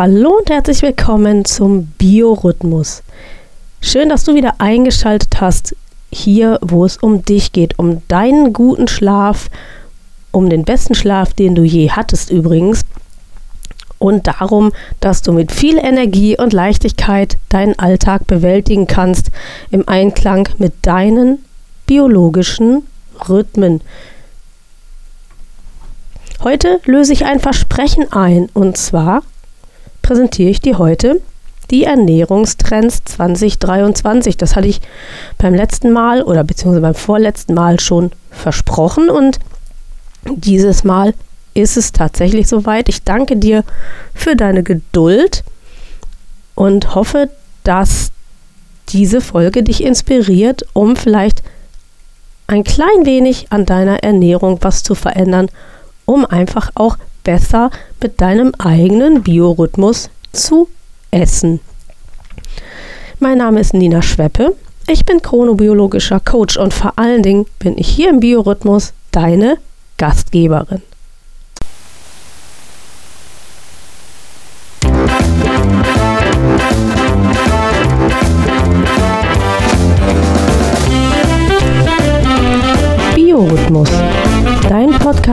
Hallo und herzlich willkommen zum Biorhythmus. Schön, dass du wieder eingeschaltet hast, hier, wo es um dich geht, um deinen guten Schlaf, um den besten Schlaf, den du je hattest übrigens, und darum, dass du mit viel Energie und Leichtigkeit deinen Alltag bewältigen kannst im Einklang mit deinen biologischen Rhythmen. Heute löse ich ein Versprechen ein und zwar präsentiere ich dir heute die Ernährungstrends 2023. Das hatte ich beim letzten Mal oder beziehungsweise beim vorletzten Mal schon versprochen und dieses Mal ist es tatsächlich soweit. Ich danke dir für deine Geduld und hoffe, dass diese Folge dich inspiriert, um vielleicht ein klein wenig an deiner Ernährung was zu verändern, um einfach auch besser mit deinem eigenen Biorhythmus zu essen. Mein Name ist Nina Schweppe. Ich bin chronobiologischer Coach und vor allen Dingen bin ich hier im Biorhythmus deine Gastgeberin.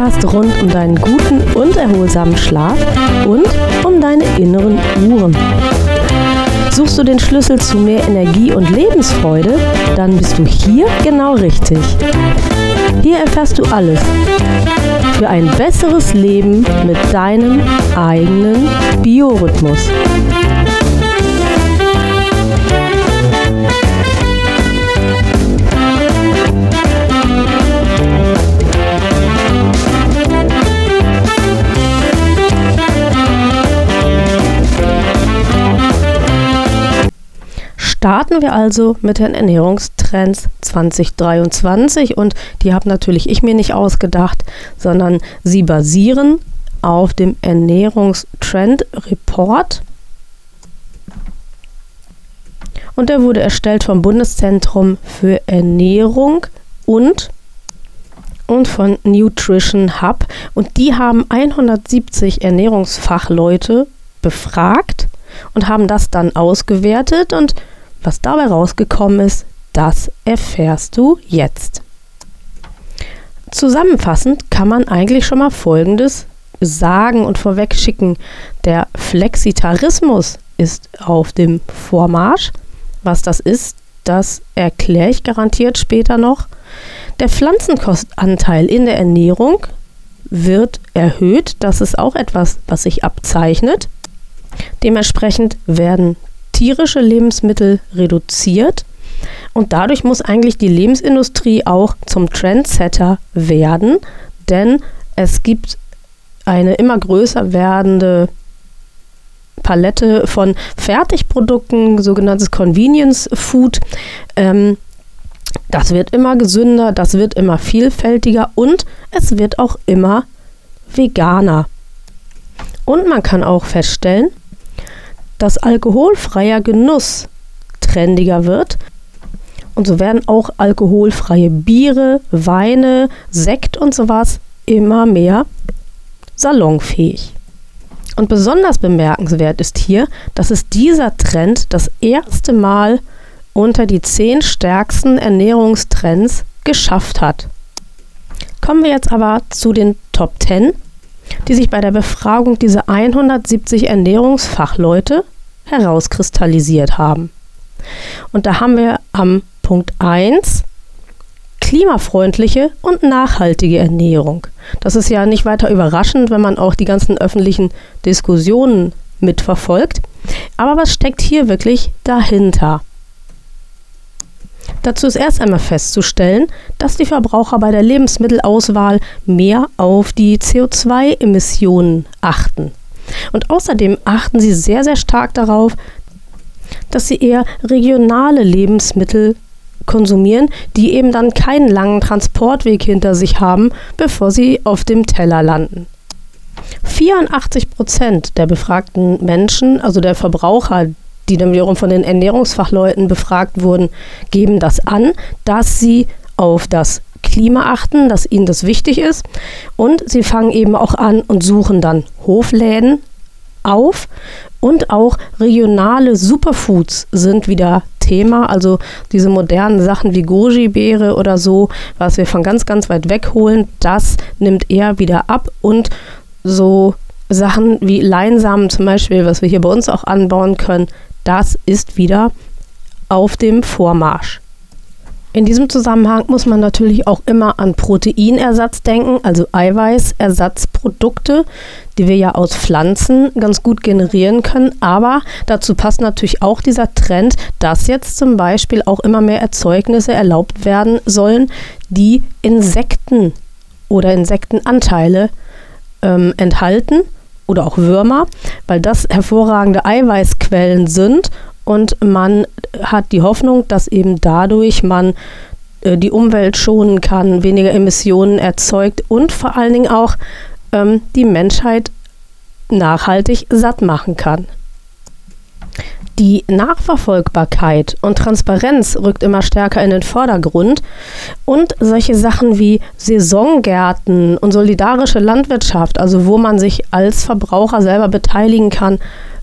Podcast rund um deinen guten und erholsamen Schlaf und um deine inneren Uhren. Suchst du den Schlüssel zu mehr Energie und Lebensfreude, dann bist du hier genau richtig. Hier erfährst du alles für ein besseres Leben mit deinem eigenen Biorhythmus. Starten wir also mit den Ernährungstrends 2023 und die habe natürlich ich mir nicht ausgedacht, sondern sie basieren auf dem Ernährungstrend Report und der wurde erstellt vom Bundeszentrum für Ernährung und und von Nutrition Hub. Und die haben 170 Ernährungsfachleute befragt und haben das dann ausgewertet. Und was dabei rausgekommen ist, das erfährst du jetzt. Zusammenfassend kann man eigentlich schon mal Folgendes sagen und vorwegschicken. Der Flexitarismus ist auf dem Vormarsch. Was das ist, das erkläre ich garantiert später noch. Der Pflanzenkostanteil in der Ernährung wird erhöht. Das ist auch etwas, was sich abzeichnet. Dementsprechend werden tierische Lebensmittel reduziert und dadurch muss eigentlich die Lebensindustrie auch zum Trendsetter werden, denn es gibt eine immer größer werdende Palette von Fertigprodukten, sogenanntes Convenience Food. Ähm, das wird immer gesünder, das wird immer vielfältiger und es wird auch immer veganer. Und man kann auch feststellen, dass alkoholfreier Genuss trendiger wird. Und so werden auch alkoholfreie Biere, Weine, Sekt und sowas immer mehr salonfähig. Und besonders bemerkenswert ist hier, dass es dieser Trend das erste Mal unter die zehn stärksten Ernährungstrends geschafft hat. Kommen wir jetzt aber zu den Top 10 die sich bei der Befragung dieser 170 Ernährungsfachleute herauskristallisiert haben. Und da haben wir am Punkt 1 klimafreundliche und nachhaltige Ernährung. Das ist ja nicht weiter überraschend, wenn man auch die ganzen öffentlichen Diskussionen mitverfolgt. Aber was steckt hier wirklich dahinter? Dazu ist erst einmal festzustellen, dass die Verbraucher bei der Lebensmittelauswahl mehr auf die CO2-Emissionen achten. Und außerdem achten sie sehr, sehr stark darauf, dass sie eher regionale Lebensmittel konsumieren, die eben dann keinen langen Transportweg hinter sich haben, bevor sie auf dem Teller landen. 84 Prozent der befragten Menschen, also der Verbraucher, die dann wiederum von den Ernährungsfachleuten befragt wurden, geben das an, dass sie auf das Klima achten, dass ihnen das wichtig ist. Und sie fangen eben auch an und suchen dann Hofläden auf Und auch regionale Superfoods sind wieder Thema. Also diese modernen Sachen wie Goji-Beere oder so, was wir von ganz, ganz weit weg holen, das nimmt eher wieder ab. Und so Sachen wie Leinsamen zum Beispiel, was wir hier bei uns auch anbauen können, das ist wieder auf dem Vormarsch. In diesem Zusammenhang muss man natürlich auch immer an Proteinersatz denken, also Eiweißersatzprodukte, die wir ja aus Pflanzen ganz gut generieren können. Aber dazu passt natürlich auch dieser Trend, dass jetzt zum Beispiel auch immer mehr Erzeugnisse erlaubt werden sollen, die Insekten oder Insektenanteile ähm, enthalten oder auch Würmer, weil das hervorragende Eiweißquellen sind und man hat die Hoffnung, dass eben dadurch man äh, die Umwelt schonen kann, weniger Emissionen erzeugt und vor allen Dingen auch ähm, die Menschheit nachhaltig satt machen kann. Die Nachverfolgbarkeit und Transparenz rückt immer stärker in den Vordergrund und solche Sachen wie Saisongärten und solidarische Landwirtschaft, also wo man sich als Verbraucher selber beteiligen kann,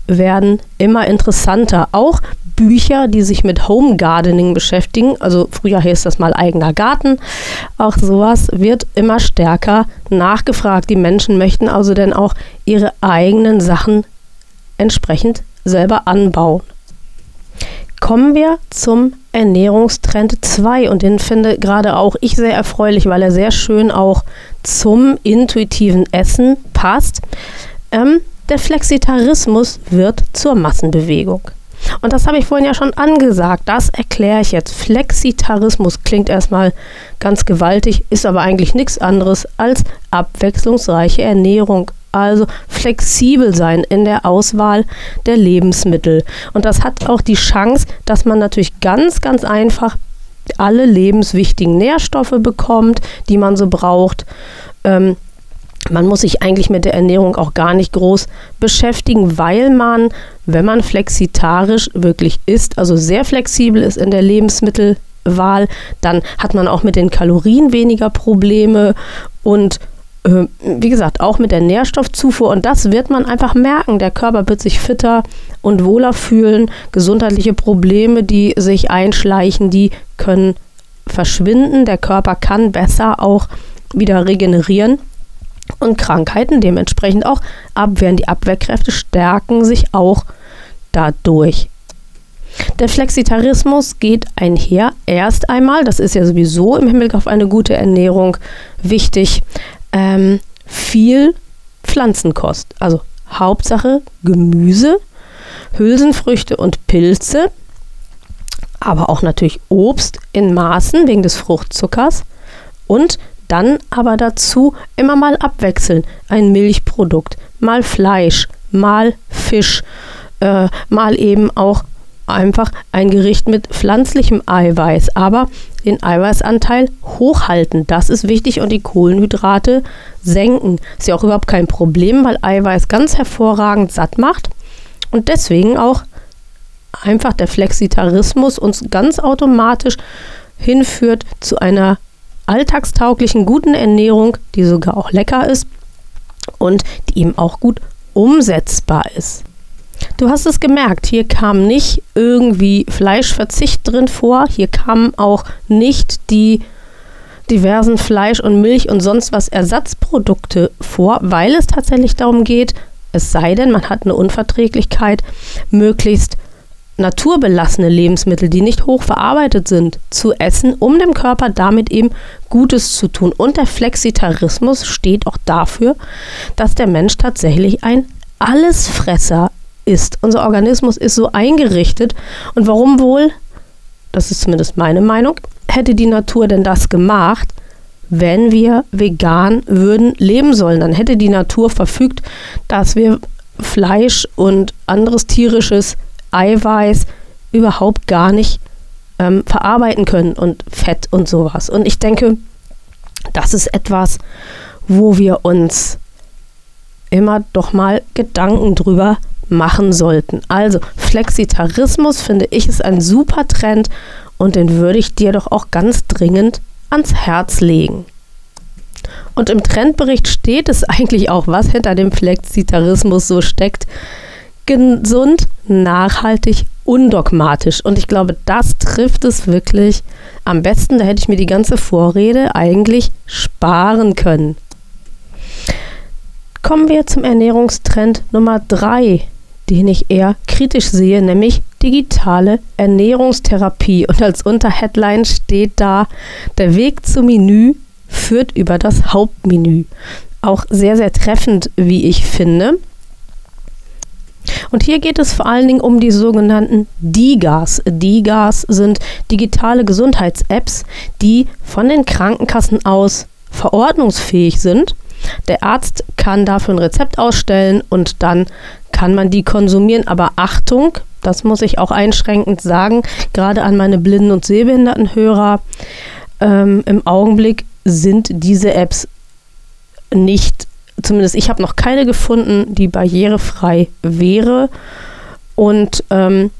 werden immer interessanter. Auch Bücher, die sich mit Home Gardening beschäftigen, also früher hieß das mal eigener Garten, auch sowas wird immer stärker nachgefragt. Die Menschen möchten also dann auch ihre eigenen Sachen entsprechend selber anbauen. Kommen wir zum Ernährungstrend 2 und den finde gerade auch ich sehr erfreulich, weil er sehr schön auch zum intuitiven Essen passt. Ähm, der Flexitarismus wird zur Massenbewegung. Und das habe ich vorhin ja schon angesagt. Das erkläre ich jetzt. Flexitarismus klingt erstmal ganz gewaltig, ist aber eigentlich nichts anderes als abwechslungsreiche Ernährung. Also flexibel sein in der Auswahl der Lebensmittel. Und das hat auch die Chance, dass man natürlich ganz, ganz einfach alle lebenswichtigen Nährstoffe bekommt, die man so braucht. Ähm, man muss sich eigentlich mit der Ernährung auch gar nicht groß beschäftigen, weil man, wenn man flexitarisch wirklich ist, also sehr flexibel ist in der Lebensmittelwahl, dann hat man auch mit den Kalorien weniger Probleme und wie gesagt, auch mit der Nährstoffzufuhr. Und das wird man einfach merken. Der Körper wird sich fitter und wohler fühlen. Gesundheitliche Probleme, die sich einschleichen, die können verschwinden. Der Körper kann besser auch wieder regenerieren und Krankheiten dementsprechend auch abwehren. Die Abwehrkräfte stärken sich auch dadurch. Der Flexitarismus geht einher erst einmal, das ist ja sowieso im Hinblick auf eine gute Ernährung wichtig, ähm, viel Pflanzenkost. Also Hauptsache Gemüse, Hülsenfrüchte und Pilze, aber auch natürlich Obst in Maßen wegen des Fruchtzuckers und dann aber dazu immer mal abwechseln. Ein Milchprodukt, mal Fleisch, mal Fisch, äh, mal eben auch einfach ein Gericht mit pflanzlichem Eiweiß, aber den Eiweißanteil hochhalten. Das ist wichtig und die Kohlenhydrate senken. Ist ja auch überhaupt kein Problem, weil Eiweiß ganz hervorragend satt macht und deswegen auch einfach der Flexitarismus uns ganz automatisch hinführt zu einer alltagstauglichen, guten Ernährung, die sogar auch lecker ist und die eben auch gut umsetzbar ist. Du hast es gemerkt, hier kam nicht irgendwie Fleischverzicht drin vor, hier kamen auch nicht die diversen Fleisch- und Milch- und sonst was Ersatzprodukte vor, weil es tatsächlich darum geht, es sei denn, man hat eine Unverträglichkeit, möglichst naturbelassene Lebensmittel, die nicht hoch verarbeitet sind, zu essen, um dem Körper damit eben Gutes zu tun. Und der Flexitarismus steht auch dafür, dass der Mensch tatsächlich ein Allesfresser ist. Unser Organismus ist so eingerichtet. Und warum wohl, das ist zumindest meine Meinung, hätte die Natur denn das gemacht, wenn wir vegan würden leben sollen? Dann hätte die Natur verfügt, dass wir Fleisch und anderes tierisches Eiweiß überhaupt gar nicht ähm, verarbeiten können und Fett und sowas. Und ich denke, das ist etwas, wo wir uns immer doch mal Gedanken drüber machen sollten. Also Flexitarismus finde ich ist ein super Trend und den würde ich dir doch auch ganz dringend ans Herz legen. Und im Trendbericht steht es eigentlich auch, was hinter dem Flexitarismus so steckt. gesund, nachhaltig, undogmatisch. Und ich glaube, das trifft es wirklich am besten. Da hätte ich mir die ganze Vorrede eigentlich sparen können. Kommen wir zum Ernährungstrend Nummer 3, den ich eher kritisch sehe, nämlich digitale Ernährungstherapie. Und als Unterheadline steht da, der Weg zum Menü führt über das Hauptmenü. Auch sehr, sehr treffend, wie ich finde. Und hier geht es vor allen Dingen um die sogenannten DIGAs. DIGAs sind digitale Gesundheits-Apps, die von den Krankenkassen aus verordnungsfähig sind. Der Arzt kann dafür ein Rezept ausstellen und dann kann man die konsumieren. Aber Achtung, das muss ich auch einschränkend sagen, gerade an meine blinden und sehbehinderten Hörer, ähm, im Augenblick sind diese Apps nicht zumindest ich habe noch keine gefunden, die barrierefrei wäre. Und ähm,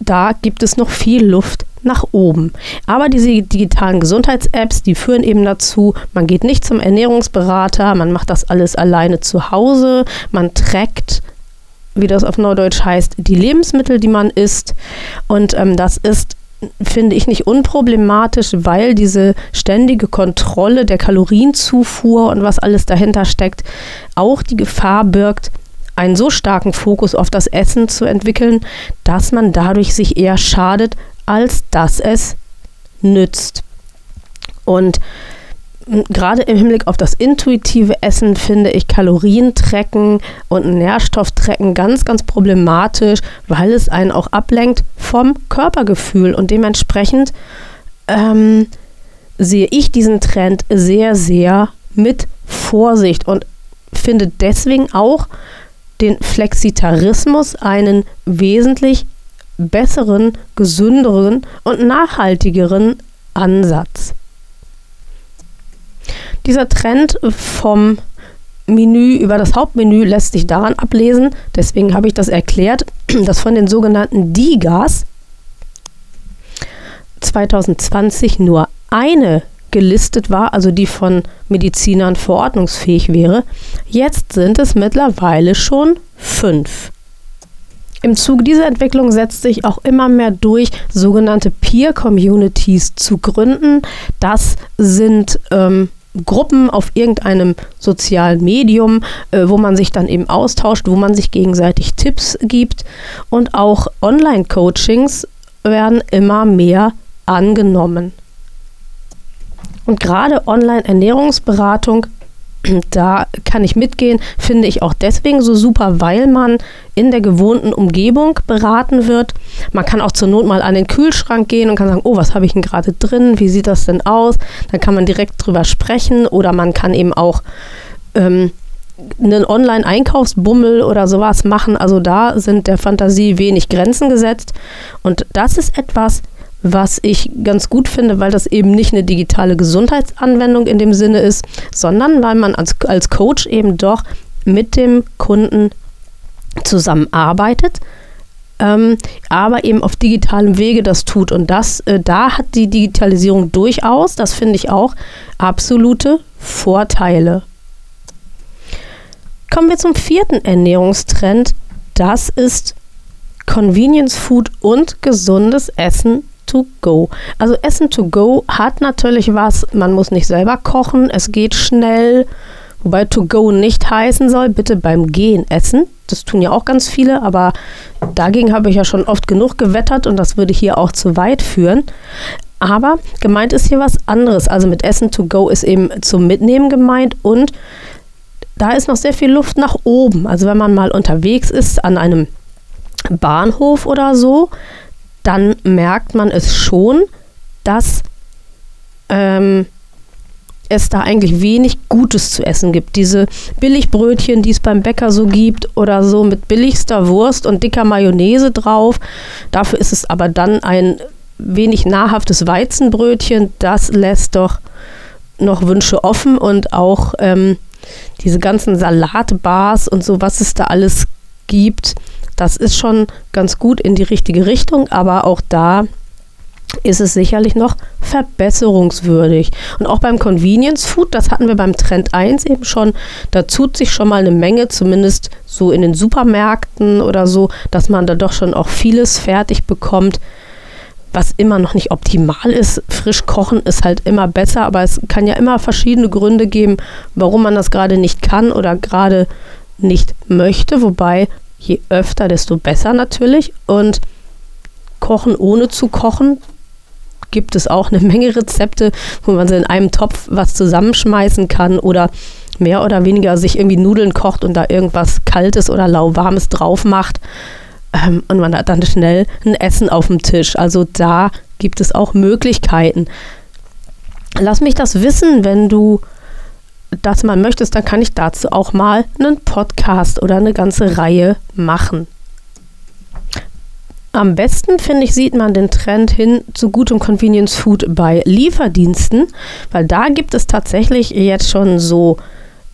da gibt es noch viel Luft nach oben. Aber diese digitalen Gesundheits-Apps, die führen eben dazu, man geht nicht zum Ernährungsberater, man macht das alles alleine zu Hause, man trackt, wie das auf Neudeutsch heißt, die Lebensmittel, die man isst. Und ähm, das ist finde ich nicht unproblematisch, weil diese ständige Kontrolle der Kalorienzufuhr und was alles dahinter steckt, auch die Gefahr birgt, einen so starken Fokus auf das Essen zu entwickeln, dass man dadurch sich eher schadet, als dass es nützt. Und gerade im Hinblick auf das intuitive Essen finde ich Kalorientrecken und Nährstofftrecken ganz, ganz problematisch, weil es einen auch ablenkt vom Körpergefühl und dementsprechend ähm, sehe ich diesen Trend sehr, sehr mit Vorsicht und finde deswegen auch den Flexitarismus einen wesentlich besseren, gesünderen und nachhaltigeren Ansatz. Dieser Trend vom Menü über das Hauptmenü lässt sich daran ablesen, deswegen habe ich das erklärt, dass von den sogenannten DIGAs 2020 nur eine gelistet war, also die von Medizinern verordnungsfähig wäre. Jetzt sind es mittlerweile schon fünf. Im Zuge dieser Entwicklung setzt sich auch immer mehr durch, sogenannte Peer-Communities zu gründen. Das sind ähm, Gruppen auf irgendeinem sozialen Medium, äh, wo man sich dann eben austauscht, wo man sich gegenseitig Tipps gibt. Und auch Online-Coachings werden immer mehr angenommen. Und gerade Online-Ernährungsberatung da kann ich mitgehen, finde ich auch deswegen so super, weil man in der gewohnten Umgebung beraten wird. Man kann auch zur Not mal an den Kühlschrank gehen und kann sagen, oh, was habe ich denn gerade drin? Wie sieht das denn aus? Dann kann man direkt drüber sprechen oder man kann eben auch ähm, einen Online-Einkaufsbummel oder sowas machen. Also da sind der Fantasie wenig Grenzen gesetzt. Und das ist etwas, was ich ganz gut finde, weil das eben nicht eine digitale Gesundheitsanwendung in dem Sinne ist, sondern weil man als, als Coach eben doch mit dem Kunden zusammenarbeitet, ähm, aber eben auf digitalem Wege das tut. Und das, äh, da hat die Digitalisierung durchaus, das finde ich auch, absolute Vorteile. Kommen wir zum vierten Ernährungstrend. Das ist Convenience Food und gesundes Essen to go. Also Essen to go hat natürlich was, man muss nicht selber kochen, es geht schnell. Wobei to go nicht heißen soll, bitte beim Gehen essen. Das tun ja auch ganz viele, aber dagegen habe ich ja schon oft genug gewettert und das würde hier auch zu weit führen. Aber gemeint ist hier was anderes. Also mit Essen to go ist eben zum Mitnehmen gemeint und da ist noch sehr viel Luft nach oben. Also wenn man mal unterwegs ist an einem Bahnhof oder so, dann merkt man es schon, dass ähm, es da eigentlich wenig Gutes zu essen gibt. Diese Billigbrötchen, die es beim Bäcker so gibt oder so mit billigster Wurst und dicker Mayonnaise drauf. Dafür ist es aber dann ein wenig nahrhaftes Weizenbrötchen. Das lässt doch noch Wünsche offen und auch ähm, diese ganzen Salatbars und so, was es da alles gibt, das ist schon ganz gut in die richtige Richtung, aber auch da ist es sicherlich noch verbesserungswürdig. Und auch beim Convenience Food, das hatten wir beim Trend 1 eben schon, da tut sich schon mal eine Menge, zumindest so in den Supermärkten oder so, dass man da doch schon auch vieles fertig bekommt, was immer noch nicht optimal ist. Frisch kochen ist halt immer besser, aber es kann ja immer verschiedene Gründe geben, warum man das gerade nicht kann oder gerade nicht möchte. Wobei je öfter, desto besser natürlich. Und Kochen ohne zu kochen, gibt es auch eine Menge Rezepte, wo man in einem Topf was zusammenschmeißen kann oder mehr oder weniger sich irgendwie Nudeln kocht und da irgendwas Kaltes oder lauwarmes drauf macht. Ähm, und man hat dann schnell ein Essen auf dem Tisch. Also da gibt es auch Möglichkeiten. Lass mich das wissen, wenn du das mal möchtest, dann kann ich dazu auch mal einen Podcast oder eine ganze Reihe machen. Am besten, finde ich, sieht man den Trend hin zu gutem Convenience Food bei Lieferdiensten, weil da gibt es tatsächlich jetzt schon so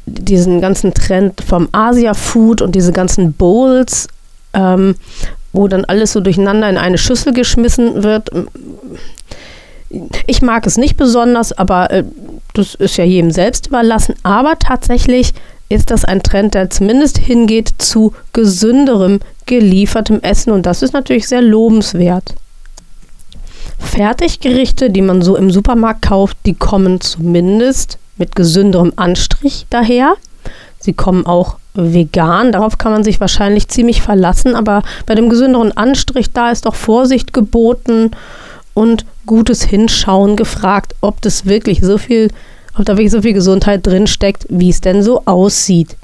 diesen ganzen Trend vom Asia Food und diese ganzen Bowls, ähm, wo dann alles so durcheinander in eine Schüssel geschmissen wird. Ich mag es nicht besonders, aber äh, das ist ja jedem selbst überlassen. Aber tatsächlich ist das ein Trend, der zumindest hingeht zu gesünderem geliefertem Essen und das ist natürlich sehr lobenswert. Fertiggerichte, die man so im Supermarkt kauft, die kommen zumindest mit gesünderem Anstrich daher. Sie kommen auch vegan, darauf kann man sich wahrscheinlich ziemlich verlassen, aber bei dem gesünderen Anstrich, da ist doch Vorsicht geboten und gutes Hinschauen gefragt, ob das wirklich so viel ob da wirklich so viel Gesundheit drin steckt, wie es denn so aussieht.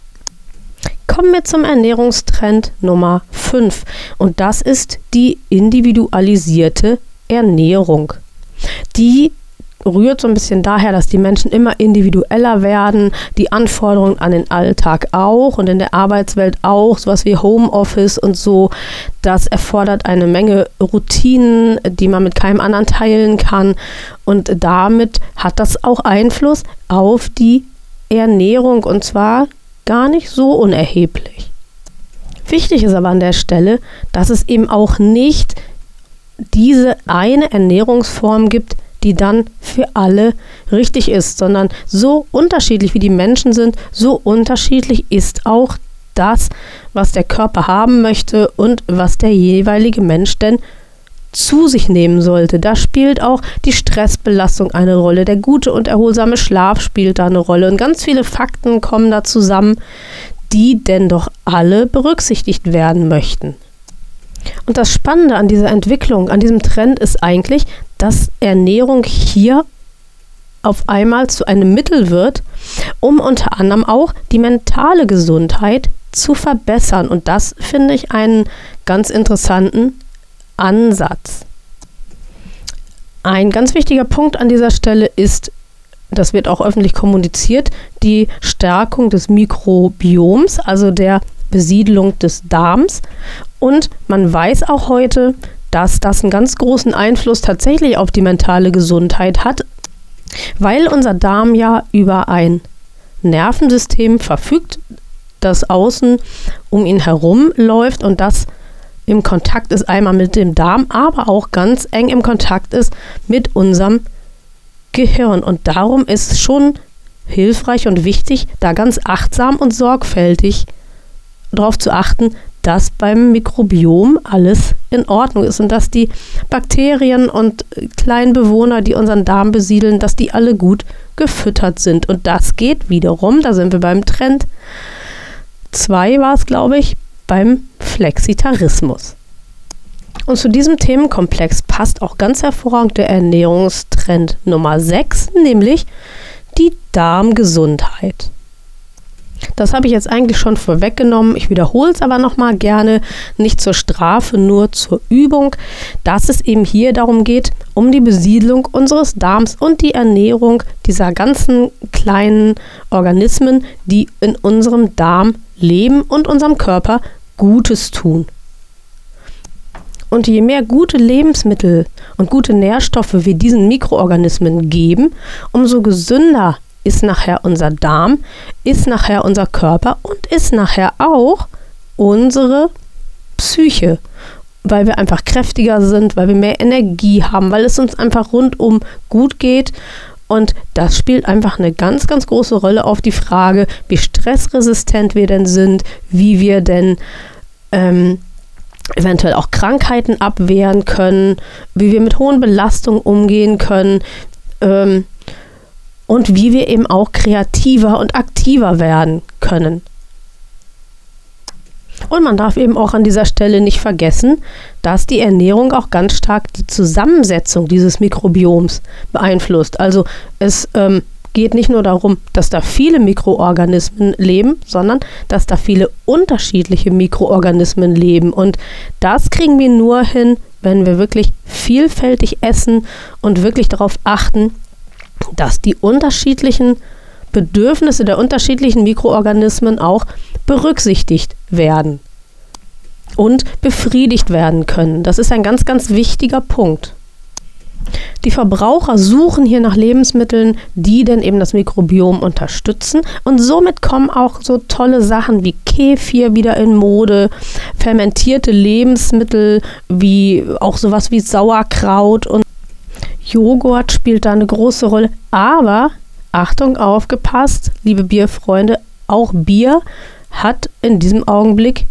Kommen wir zum Ernährungstrend Nummer 5 und das ist die individualisierte Ernährung. Die rührt so ein bisschen daher, dass die Menschen immer individueller werden, die Anforderungen an den Alltag auch und in der Arbeitswelt auch, sowas wie Homeoffice und so. Das erfordert eine Menge Routinen, die man mit keinem anderen teilen kann und damit hat das auch Einfluss auf die Ernährung und zwar gar nicht so unerheblich. Wichtig ist aber an der Stelle, dass es eben auch nicht diese eine Ernährungsform gibt, die dann für alle richtig ist, sondern so unterschiedlich wie die Menschen sind, so unterschiedlich ist auch das, was der Körper haben möchte und was der jeweilige Mensch denn zu sich nehmen sollte. Da spielt auch die Stressbelastung eine Rolle. Der gute und erholsame Schlaf spielt da eine Rolle. Und ganz viele Fakten kommen da zusammen, die denn doch alle berücksichtigt werden möchten. Und das Spannende an dieser Entwicklung, an diesem Trend ist eigentlich, dass Ernährung hier auf einmal zu einem Mittel wird, um unter anderem auch die mentale Gesundheit zu verbessern. Und das finde ich einen ganz interessanten Ansatz. Ein ganz wichtiger Punkt an dieser Stelle ist, das wird auch öffentlich kommuniziert, die Stärkung des Mikrobioms, also der Besiedlung des Darms. Und man weiß auch heute, dass das einen ganz großen Einfluss tatsächlich auf die mentale Gesundheit hat, weil unser Darm ja über ein Nervensystem verfügt, das außen um ihn herum läuft und das im Kontakt ist einmal mit dem Darm, aber auch ganz eng im Kontakt ist mit unserem Gehirn. Und darum ist es schon hilfreich und wichtig, da ganz achtsam und sorgfältig darauf zu achten, dass beim Mikrobiom alles in Ordnung ist und dass die Bakterien und kleinen Bewohner, die unseren Darm besiedeln, dass die alle gut gefüttert sind. Und das geht wiederum, da sind wir beim Trend 2 war es, glaube ich, beim Flexitarismus. Und zu diesem Themenkomplex passt auch ganz hervorragend der Ernährungstrend Nummer 6, nämlich die Darmgesundheit. Das habe ich jetzt eigentlich schon vorweggenommen. Ich wiederhole es aber nochmal gerne, nicht zur Strafe, nur zur Übung, dass es eben hier darum geht, um die Besiedlung unseres Darms und die Ernährung dieser ganzen kleinen Organismen, die in unserem Darm leben und unserem Körper Gutes tun. Und je mehr gute Lebensmittel und gute Nährstoffe wir diesen Mikroorganismen geben, umso gesünder ist nachher unser Darm, ist nachher unser Körper und ist nachher auch unsere Psyche. weil wir einfach kräftiger sind, weil wir mehr Energie haben, weil es uns einfach rundum gut geht. Und das spielt einfach eine ganz, ganz große Rolle auf die Frage, wie stressresistent wir denn sind, wie wir denn ähm, eventuell auch Krankheiten abwehren können, wie wir mit hohen Belastungen umgehen können ähm, und wie wir eben auch kreativer und aktiver werden können. Und man darf eben auch an dieser Stelle nicht vergessen, dass die Ernährung auch ganz stark die Zusammensetzung dieses Mikrobioms beeinflusst. Also es ähm, geht nicht nur darum, dass da viele Mikroorganismen leben, sondern dass da viele unterschiedliche Mikroorganismen leben. Und das kriegen wir nur hin, wenn wir wirklich vielfältig essen und wirklich darauf achten, dass die unterschiedlichen Bedürfnisse der unterschiedlichen Mikroorganismen auch berücksichtigt werden und befriedigt werden können. Das ist ein ganz, ganz wichtiger Punkt. Die Verbraucher suchen hier nach Lebensmitteln, die denn eben das Mikrobiom unterstützen. Und somit kommen auch so tolle Sachen wie Kefir wieder in Mode, fermentierte Lebensmittel wie auch sowas wie Sauerkraut und Joghurt spielt da eine große Rolle. Aber Achtung, aufgepasst, liebe Bierfreunde, auch Bier hat in diesem Augenblick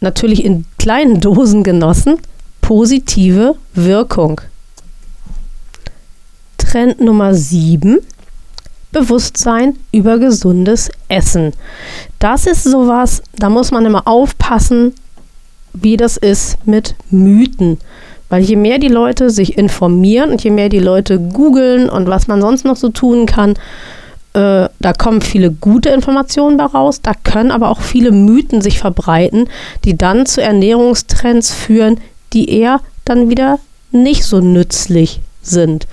natürlich in kleinen Dosen genossen positive Wirkung. Trend Nummer 7. Bewusstsein über gesundes Essen. Das ist sowas, da muss man immer aufpassen, wie das ist mit Mythen. Weil je mehr die Leute sich informieren und je mehr die Leute googeln und was man sonst noch so tun kann, äh, da kommen viele gute Informationen daraus, da können aber auch viele Mythen sich verbreiten, die dann zu Ernährungstrends führen, die eher dann wieder nicht so nützlich sind.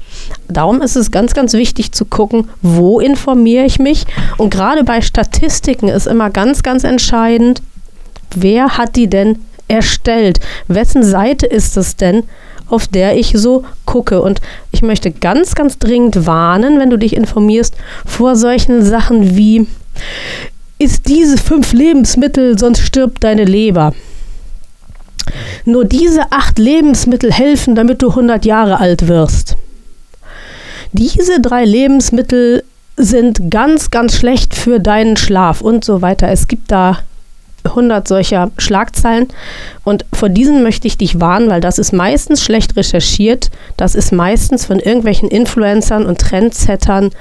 Darum ist es ganz, ganz wichtig zu gucken, wo informiere ich mich. Und gerade bei Statistiken ist immer ganz, ganz entscheidend, wer hat die denn erstellt? Wessen Seite ist es denn, auf der ich so gucke? Und ich möchte ganz, ganz dringend warnen, wenn du dich informierst, vor solchen Sachen wie, ist diese fünf Lebensmittel, sonst stirbt deine Leber. Nur diese acht Lebensmittel helfen, damit du 100 Jahre alt wirst. Diese drei Lebensmittel sind ganz, ganz schlecht für deinen Schlaf und so weiter. Es gibt da 100 solcher Schlagzeilen. Und vor diesen möchte ich dich warnen, weil das ist meistens schlecht recherchiert. Das ist meistens von irgendwelchen Influencern und Trendsettern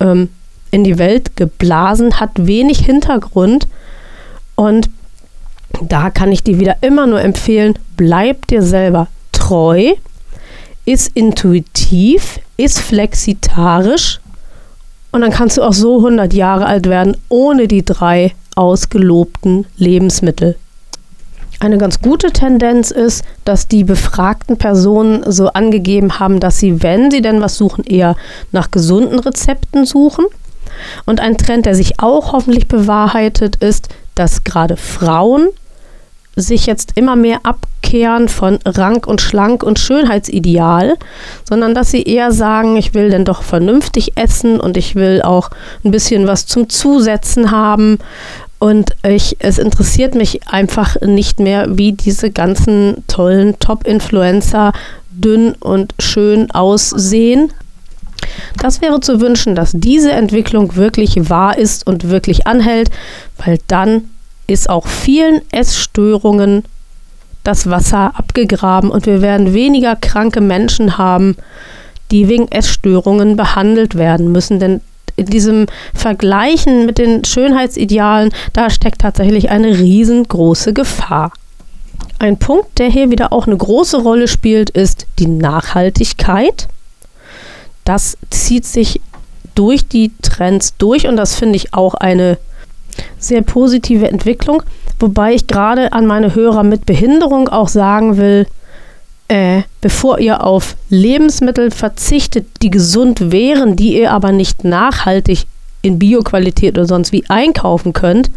ähm, in die Welt geblasen, hat wenig Hintergrund. Und da kann ich dir wieder immer nur empfehlen, bleib dir selber treu, ist intuitiv, ist flexitarisch. Und dann kannst du auch so 100 Jahre alt werden, ohne die drei ausgelobten Lebensmittel. Eine ganz gute Tendenz ist, dass die befragten Personen so angegeben haben, dass sie, wenn sie denn was suchen, eher nach gesunden Rezepten suchen. Und ein Trend, der sich auch hoffentlich bewahrheitet, ist, dass gerade Frauen sich jetzt immer mehr abkehren von Rank und Schlank und Schönheitsideal, sondern dass sie eher sagen, ich will denn doch vernünftig essen und ich will auch ein bisschen was zum Zusetzen haben. Und ich, es interessiert mich einfach nicht mehr, wie diese ganzen tollen Top-Influencer dünn und schön aussehen. Das wäre zu wünschen, dass diese Entwicklung wirklich wahr ist und wirklich anhält, weil dann ist auch vielen Essstörungen das Wasser abgegraben und wir werden weniger kranke Menschen haben, die wegen Essstörungen behandelt werden müssen. Denn in diesem Vergleichen mit den Schönheitsidealen, da steckt tatsächlich eine riesengroße Gefahr. Ein Punkt, der hier wieder auch eine große Rolle spielt, ist die Nachhaltigkeit. Das zieht sich durch die Trends durch und das finde ich auch eine sehr positive Entwicklung, wobei ich gerade an meine Hörer mit Behinderung auch sagen will, äh, bevor ihr auf Lebensmittel verzichtet, die gesund wären, die ihr aber nicht nachhaltig in Bioqualität oder sonst wie einkaufen könnt,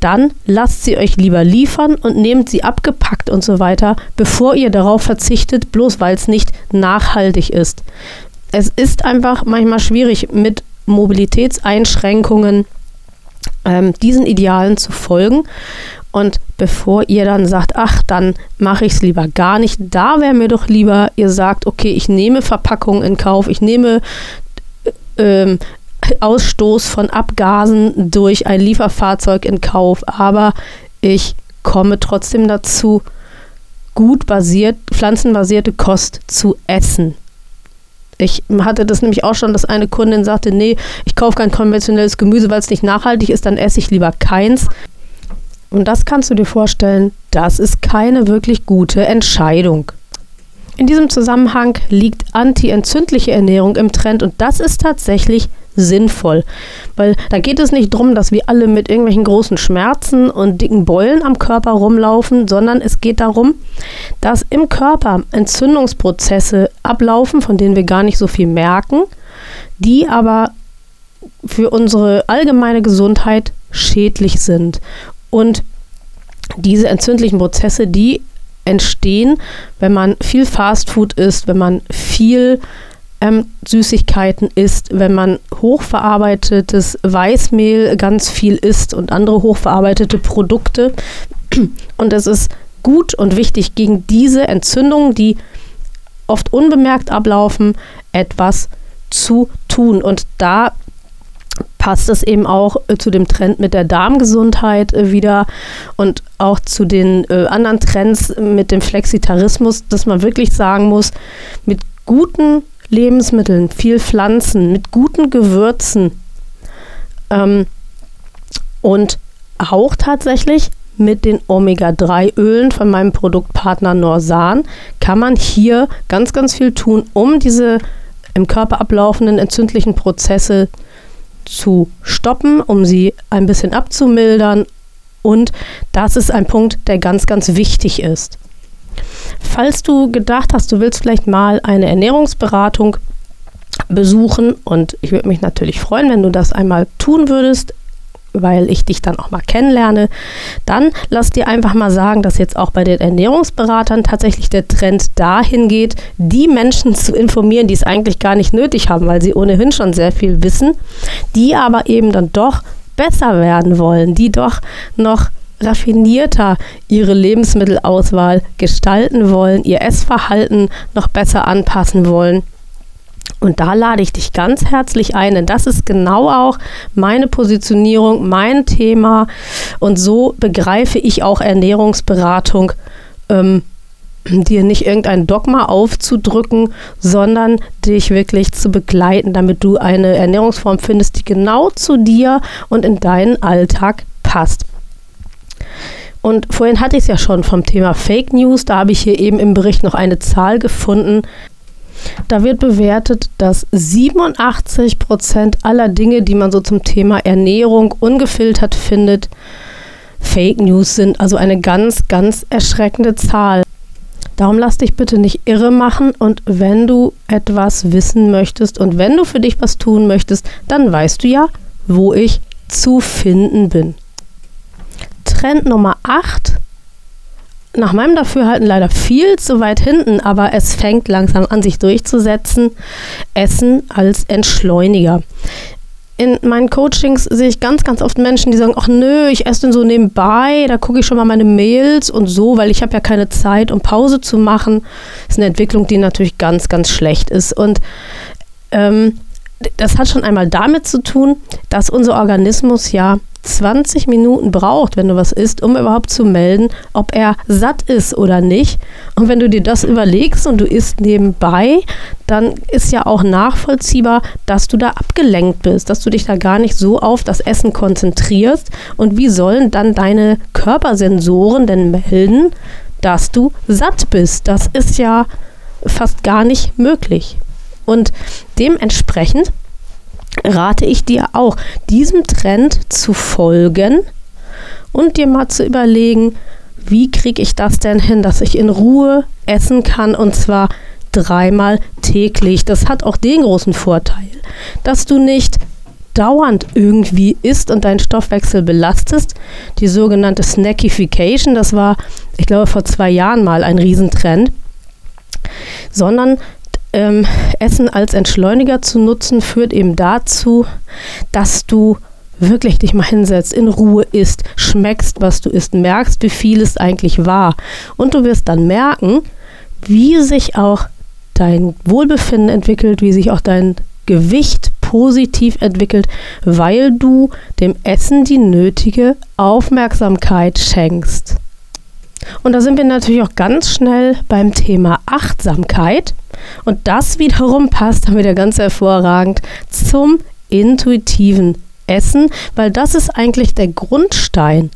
dann lasst sie euch lieber liefern und nehmt sie abgepackt und so weiter, bevor ihr darauf verzichtet, bloß weil es nicht nachhaltig ist. Es ist einfach manchmal schwierig mit Mobilitätseinschränkungen ähm, diesen Idealen zu folgen. Und bevor ihr dann sagt, ach, dann mache ich es lieber gar nicht. Da wäre mir doch lieber, ihr sagt, okay, ich nehme Verpackungen in Kauf, ich nehme ähm, Ausstoß von Abgasen durch ein Lieferfahrzeug in Kauf, aber ich komme trotzdem dazu, gut basiert, pflanzenbasierte Kost zu essen. Ich hatte das nämlich auch schon, dass eine Kundin sagte, nee, ich kaufe kein konventionelles Gemüse, weil es nicht nachhaltig ist, dann esse ich lieber keins. Und das kannst du dir vorstellen, das ist keine wirklich gute Entscheidung. In diesem Zusammenhang liegt antientzündliche Ernährung im Trend und das ist tatsächlich sinnvoll, weil da geht es nicht darum, dass wir alle mit irgendwelchen großen Schmerzen und dicken Beulen am Körper rumlaufen, sondern es geht darum, dass im Körper Entzündungsprozesse ablaufen, von denen wir gar nicht so viel merken, die aber für unsere allgemeine Gesundheit schädlich sind. Und diese entzündlichen Prozesse, die entstehen, wenn man viel Fastfood isst, wenn man viel ähm, Süßigkeiten isst, wenn man hochverarbeitetes Weißmehl ganz viel isst und andere hochverarbeitete Produkte. Und es ist gut und wichtig, gegen diese Entzündungen, die oft unbemerkt ablaufen, etwas zu tun. Und da passt es eben auch äh, zu dem Trend mit der Darmgesundheit äh, wieder und auch zu den äh, anderen Trends mit dem Flexitarismus, dass man wirklich sagen muss, mit guten Lebensmitteln, viel Pflanzen, mit guten Gewürzen ähm, und auch tatsächlich mit den Omega-3-Ölen von meinem Produktpartner Norsan kann man hier ganz, ganz viel tun, um diese im Körper ablaufenden entzündlichen Prozesse zu stoppen, um sie ein bisschen abzumildern. Und das ist ein Punkt, der ganz, ganz wichtig ist. Falls du gedacht hast, du willst vielleicht mal eine Ernährungsberatung besuchen und ich würde mich natürlich freuen, wenn du das einmal tun würdest, weil ich dich dann auch mal kennenlerne, dann lass dir einfach mal sagen, dass jetzt auch bei den Ernährungsberatern tatsächlich der Trend dahin geht, die Menschen zu informieren, die es eigentlich gar nicht nötig haben, weil sie ohnehin schon sehr viel wissen, die aber eben dann doch besser werden wollen, die doch noch raffinierter ihre Lebensmittelauswahl gestalten wollen, ihr Essverhalten noch besser anpassen wollen. Und da lade ich dich ganz herzlich ein, denn das ist genau auch meine Positionierung, mein Thema. Und so begreife ich auch Ernährungsberatung, ähm, dir nicht irgendein Dogma aufzudrücken, sondern dich wirklich zu begleiten, damit du eine Ernährungsform findest, die genau zu dir und in deinen Alltag passt. Und vorhin hatte ich es ja schon vom Thema Fake News. Da habe ich hier eben im Bericht noch eine Zahl gefunden. Da wird bewertet, dass 87 Prozent aller Dinge, die man so zum Thema Ernährung ungefiltert findet, Fake News sind. Also eine ganz, ganz erschreckende Zahl. Darum lass dich bitte nicht irre machen und wenn du etwas wissen möchtest und wenn du für dich was tun möchtest, dann weißt du ja, wo ich zu finden bin. Trend Nummer 8. Nach meinem Dafürhalten leider viel zu weit hinten, aber es fängt langsam an, sich durchzusetzen. Essen als Entschleuniger. In meinen Coachings sehe ich ganz, ganz oft Menschen, die sagen, ach nö, ich esse denn so nebenbei, da gucke ich schon mal meine Mails und so, weil ich habe ja keine Zeit, um Pause zu machen. Das ist eine Entwicklung, die natürlich ganz, ganz schlecht ist. Und ähm, das hat schon einmal damit zu tun, dass unser Organismus ja 20 Minuten braucht, wenn du was isst, um überhaupt zu melden, ob er satt ist oder nicht. Und wenn du dir das überlegst und du isst nebenbei, dann ist ja auch nachvollziehbar, dass du da abgelenkt bist, dass du dich da gar nicht so auf das Essen konzentrierst. Und wie sollen dann deine Körpersensoren denn melden, dass du satt bist? Das ist ja fast gar nicht möglich. Und dementsprechend rate ich dir auch, diesem Trend zu folgen und dir mal zu überlegen, wie kriege ich das denn hin, dass ich in Ruhe essen kann und zwar dreimal täglich. Das hat auch den großen Vorteil, dass du nicht dauernd irgendwie isst und deinen Stoffwechsel belastest. Die sogenannte Snackification, das war, ich glaube, vor zwei Jahren mal ein Riesentrend, sondern ähm, Essen als Entschleuniger zu nutzen, führt eben dazu, dass du wirklich dich mal hinsetzt, in Ruhe isst, schmeckst, was du isst, merkst, wie viel es eigentlich war. Und du wirst dann merken, wie sich auch dein Wohlbefinden entwickelt, wie sich auch dein Gewicht positiv entwickelt, weil du dem Essen die nötige Aufmerksamkeit schenkst. Und da sind wir natürlich auch ganz schnell beim Thema Achtsamkeit. Und das wiederum passt dann wieder ganz hervorragend zum intuitiven Essen, weil das ist eigentlich der Grundstein.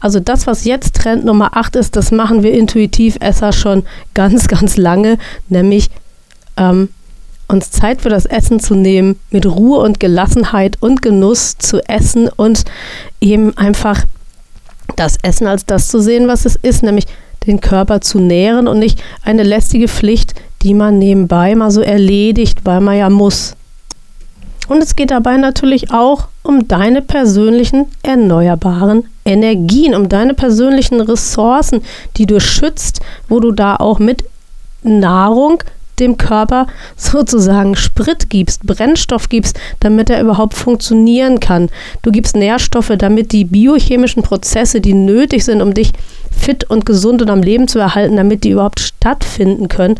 Also das, was jetzt Trend Nummer 8 ist, das machen wir Intuitivesser schon ganz, ganz lange, nämlich ähm, uns Zeit für das Essen zu nehmen, mit Ruhe und Gelassenheit und Genuss zu essen und eben einfach das Essen als das zu sehen, was es ist, nämlich den Körper zu nähren und nicht eine lästige Pflicht, die man nebenbei mal so erledigt, weil man ja muss. Und es geht dabei natürlich auch um deine persönlichen erneuerbaren Energien, um deine persönlichen Ressourcen, die du schützt, wo du da auch mit Nahrung dem Körper sozusagen Sprit gibst, Brennstoff gibst, damit er überhaupt funktionieren kann. Du gibst Nährstoffe, damit die biochemischen Prozesse, die nötig sind, um dich fit und gesund und am Leben zu erhalten, damit die überhaupt stattfinden können.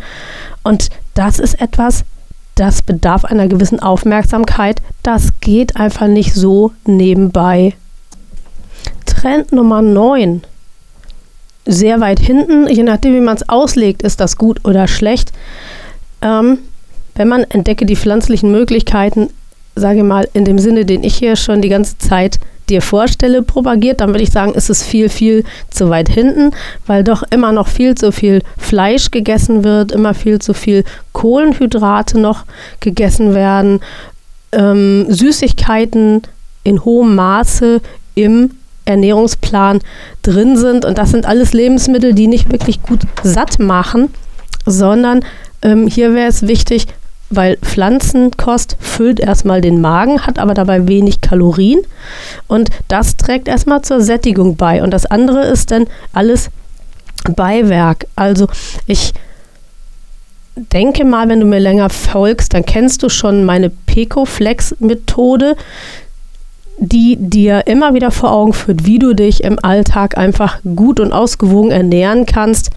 Und das ist etwas, das bedarf einer gewissen Aufmerksamkeit. Das geht einfach nicht so nebenbei. Trend Nummer 9. Sehr weit hinten, je nachdem, wie man es auslegt, ist das gut oder schlecht. Ähm, wenn man entdecke die pflanzlichen Möglichkeiten, sage ich mal, in dem Sinne, den ich hier schon die ganze Zeit dir vorstelle, propagiert, dann würde ich sagen, ist es viel, viel zu weit hinten, weil doch immer noch viel zu viel Fleisch gegessen wird, immer viel zu viel Kohlenhydrate noch gegessen werden, ähm, Süßigkeiten in hohem Maße im Ernährungsplan drin sind. Und das sind alles Lebensmittel, die nicht wirklich gut satt machen, sondern ähm, hier wäre es wichtig, weil Pflanzenkost füllt erstmal den Magen, hat aber dabei wenig Kalorien und das trägt erstmal zur Sättigung bei. Und das andere ist dann alles Beiwerk. Also ich denke mal, wenn du mir länger folgst, dann kennst du schon meine Pecoflex-Methode die dir immer wieder vor Augen führt, wie du dich im Alltag einfach gut und ausgewogen ernähren kannst.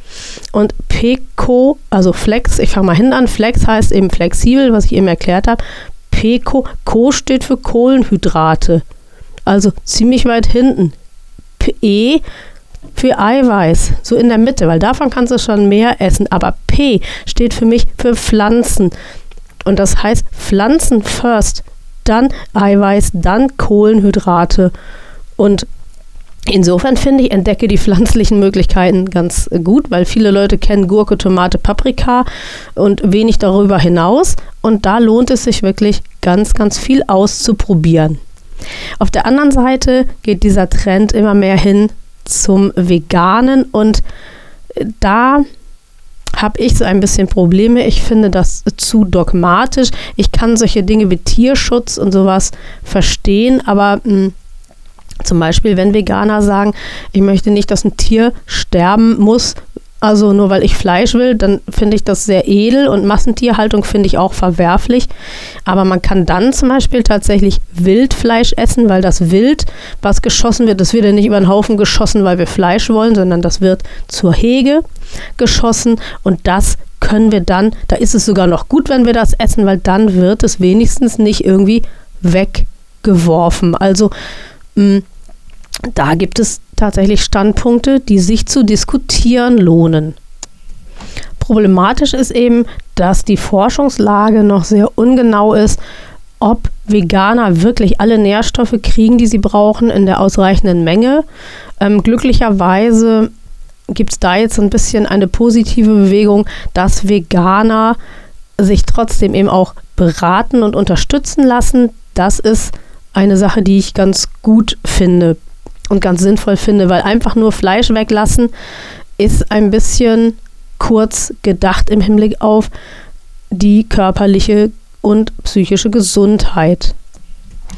Und PECO, also Flex, ich fange mal hin an, Flex heißt eben flexibel, was ich eben erklärt habe. PECO, Co steht für Kohlenhydrate, also ziemlich weit hinten. E für Eiweiß, so in der Mitte, weil davon kannst du schon mehr essen. Aber P steht für mich für Pflanzen. Und das heißt Pflanzen first dann Eiweiß, dann Kohlenhydrate. Und insofern finde ich, entdecke die pflanzlichen Möglichkeiten ganz gut, weil viele Leute kennen Gurke, Tomate, Paprika und wenig darüber hinaus. Und da lohnt es sich wirklich ganz, ganz viel auszuprobieren. Auf der anderen Seite geht dieser Trend immer mehr hin zum Veganen und da habe ich so ein bisschen Probleme. Ich finde das zu dogmatisch. Ich kann solche Dinge wie Tierschutz und sowas verstehen, aber mh, hm, zum Beispiel, wenn Veganer sagen, ich möchte nicht, dass ein Tier sterben muss, also nur weil ich Fleisch will, dann finde ich das sehr edel und Massentierhaltung finde ich auch verwerflich. Aber man kann dann zum Beispiel tatsächlich Wildfleisch essen, weil das Wild, was geschossen wird, das wird ja nicht über den Haufen geschossen, weil wir Fleisch wollen, sondern das wird zur Hege geschossen und das können wir dann, da ist es sogar noch gut, wenn wir das essen, weil dann wird es wenigstens nicht irgendwie weggeworfen. Also mh, mm, da gibt es tatsächlich Standpunkte, die sich zu diskutieren lohnen. Problematisch ist eben, dass die Forschungslage noch sehr ungenau ist, ob Veganer wirklich alle Nährstoffe kriegen, die sie brauchen, in der ausreichenden Menge. Ähm, glücklicherweise gibt es da jetzt ein bisschen eine positive Bewegung, dass Veganer sich trotzdem eben auch beraten und unterstützen lassen. Das ist eine Sache, die ich ganz gut finde und ganz sinnvoll finde, weil einfach nur Fleisch weglassen ist ein bisschen kurz gedacht im Hinblick auf die körperliche und psychische Gesundheit.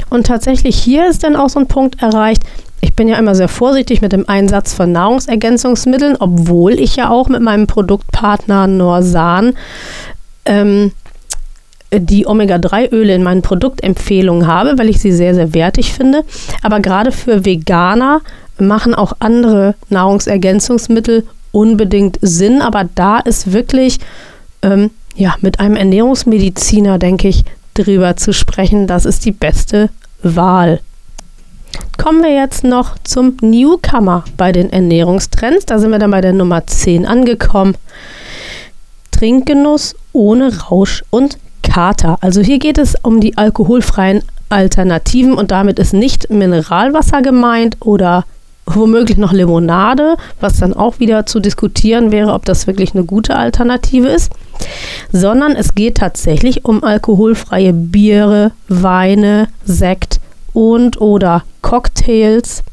Und tatsächlich hier ist dann auch so ein Punkt erreicht. Ich bin ja immer sehr vorsichtig mit dem Einsatz von Nahrungsergänzungsmitteln, obwohl ich ja auch mit meinem Produktpartner Norsan ähm, die Omega-3-Öle in meinen Produktempfehlungen habe, weil ich sie sehr, sehr wertig finde. Aber gerade für Veganer machen auch andere Nahrungsergänzungsmittel unbedingt Sinn. Aber da ist wirklich ähm, ja, mit einem Ernährungsmediziner, denke ich, drüber zu sprechen. Das ist die beste Wahl. Kommen wir jetzt noch zum Newcomer bei den Ernährungstrends. Da sind wir dann bei der Nummer 10 angekommen. Trinkgenuss ohne Rausch und Kater. Also hier geht es um die alkoholfreien Alternativen und damit ist nicht Mineralwasser gemeint oder womöglich noch Limonade, was dann auch wieder zu diskutieren wäre, ob das wirklich eine gute Alternative ist, sondern es geht tatsächlich um alkoholfreie Biere, Weine, Sekt und oder Cocktails.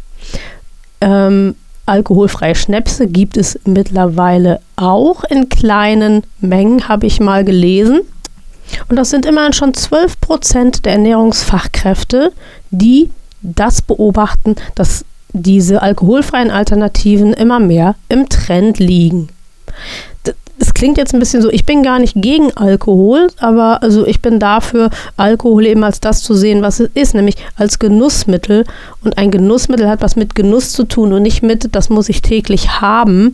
Ähm, alkoholfreie Schnäpse gibt es mittlerweile auch in kleinen Mengen, habe ich mal gelesen. Und das sind immerhin schon 12 Prozent der Ernährungsfachkräfte, die das beobachten, dass diese alkoholfreien Alternativen immer mehr im Trend liegen. Das klingt jetzt ein bisschen so, ich bin gar nicht gegen Alkohol, aber also ich bin dafür, Alkohol eben als das zu sehen, was es ist, nämlich als Genussmittel. Und ein Genussmittel hat was mit Genuss zu tun und nicht mit, das muss ich täglich haben.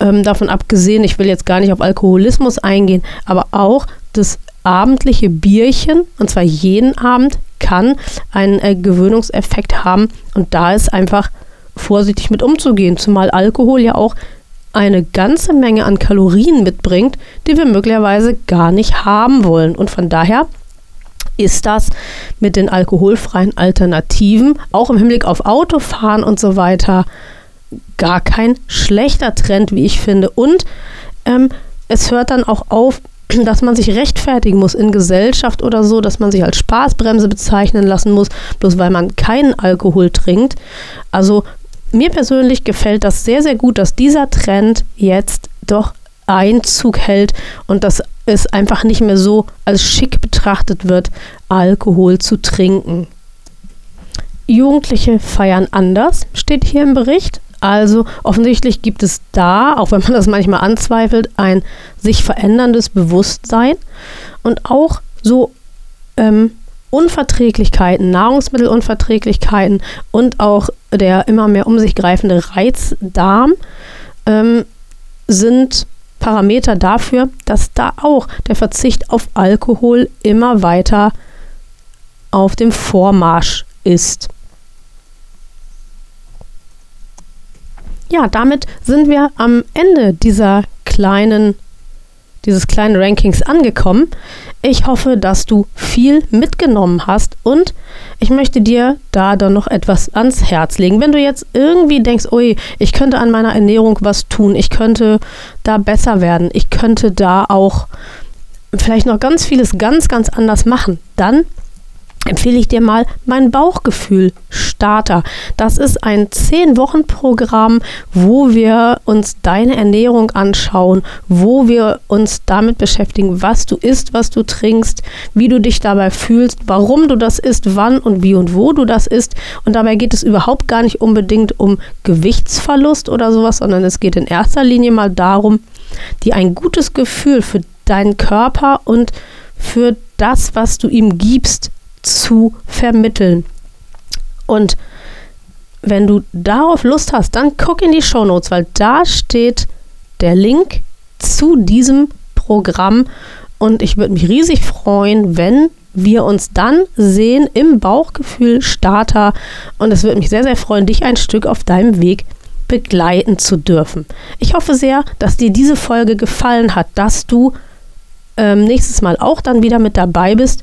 Ähm, davon abgesehen, ich will jetzt gar nicht auf Alkoholismus eingehen, aber auch das abendliche Bierchen, und zwar jeden Abend, kann einen äh, Gewöhnungseffekt haben. Und da ist einfach vorsichtig mit umzugehen, zumal Alkohol ja auch eine ganze Menge an Kalorien mitbringt, die wir möglicherweise gar nicht haben wollen. Und von daher ist das mit den alkoholfreien Alternativen, auch im Hinblick auf Autofahren und so weiter, gar kein schlechter Trend, wie ich finde. Und ähm, es hört dann auch auf, dass man sich rechtfertigen muss in Gesellschaft oder so, dass man sich als Spaßbremse bezeichnen lassen muss, bloß weil man keinen Alkohol trinkt. Also mir persönlich gefällt das sehr, sehr gut, dass dieser Trend jetzt doch Einzug hält und dass es einfach nicht mehr so als schick betrachtet wird, Alkohol zu trinken. Jugendliche feiern anders, steht hier im Bericht. Also offensichtlich gibt es da, auch wenn man das manchmal anzweifelt, ein sich veränderndes Bewusstsein und auch so ähm, Unverträglichkeiten, Nahrungsmittelunverträglichkeiten und auch der immer mehr um sich greifende Reizdarm ähm, sind Parameter dafür, dass da auch der Verzicht auf Alkohol immer weiter auf dem Vormarsch ist. Ja, damit sind wir am Ende dieser kleinen, dieses kleinen Rankings angekommen. Ich hoffe, dass du viel mitgenommen hast und ich möchte dir da dann noch etwas ans Herz legen. Wenn du jetzt irgendwie denkst, ui, ich könnte an meiner Ernährung was tun, ich könnte da besser werden, ich könnte da auch vielleicht noch ganz vieles ganz, ganz anders machen, dann empfehle ich dir mal mein Bauchgefühl Starter. Das ist ein 10-Wochen-Programm, wo wir uns deine Ernährung anschauen, wo wir uns damit beschäftigen, was du isst, was du trinkst, wie du dich dabei fühlst, warum du das isst, wann und wie und wo du das isst. Und dabei geht es überhaupt gar nicht unbedingt um Gewichtsverlust oder sowas, sondern es geht in erster Linie mal darum, dir ein gutes Gefühl für deinen Körper und für das, was du ihm gibst, zu vermitteln. Und wenn du darauf Lust hast, dann guck in die Show Notes, weil da steht der Link zu diesem Programm. Und ich würde mich riesig freuen, wenn wir uns dann sehen im Bauchgefühl Starter. Und es würde mich sehr, sehr freuen, dich ein Stück auf deinem Weg begleiten zu dürfen. Ich hoffe sehr, dass dir diese Folge gefallen hat, dass du ähm, nächstes Mal auch dann wieder mit dabei bist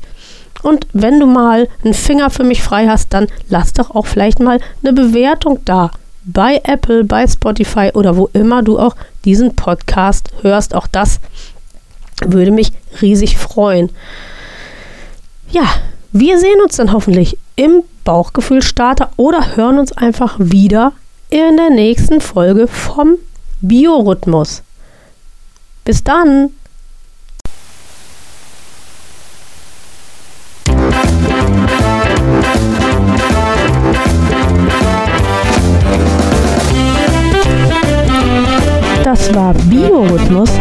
und wenn du mal einen Finger für mich frei hast, dann lass doch auch vielleicht mal eine Bewertung da. Bei Apple, bei Spotify oder wo immer du auch diesen Podcast hörst. Auch das würde mich riesig freuen. Ja, wir sehen uns dann hoffentlich im Bauchgefühlstarter oder hören uns einfach wieder in der nächsten Folge vom Biorhythmus. Bis dann! Das war Biorhythmus,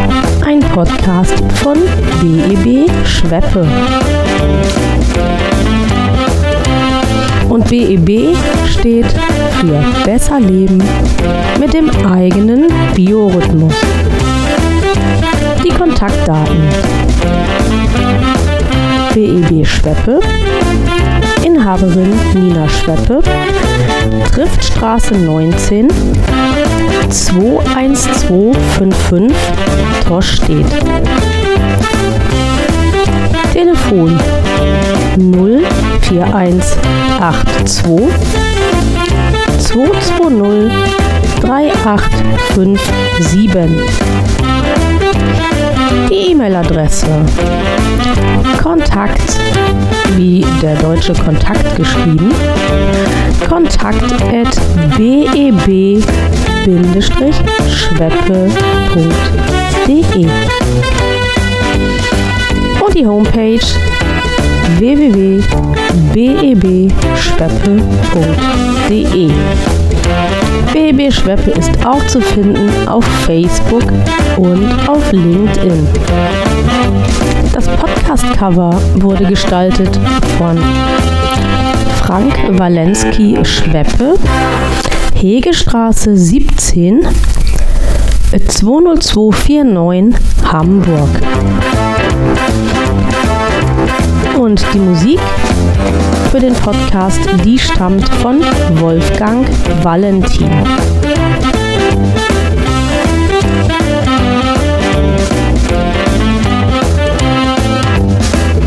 ein Podcast von BEB Schweppe. Und BEB steht für Besser Leben mit dem eigenen Biorhythmus. Die Kontaktdaten. BEB Schweppe, Inhaberin Nina Schweppe, Triftstraße 19, 21255, Torstedt. Telefon 04182 220 3857. Die E-Mail-Adresse Kontakt wie der deutsche Kontakt geschrieben kontakt at beb-schweppe.de und die Homepage www.bebschweppe.de BB Schweppe ist auch zu finden auf Facebook und auf LinkedIn. Das Podcast-Cover wurde gestaltet von Frank Walensky Schweppe, Hegestraße 17, 20249 Hamburg. Und die Musik für den Podcast, die stammt von Wolfgang Valentin.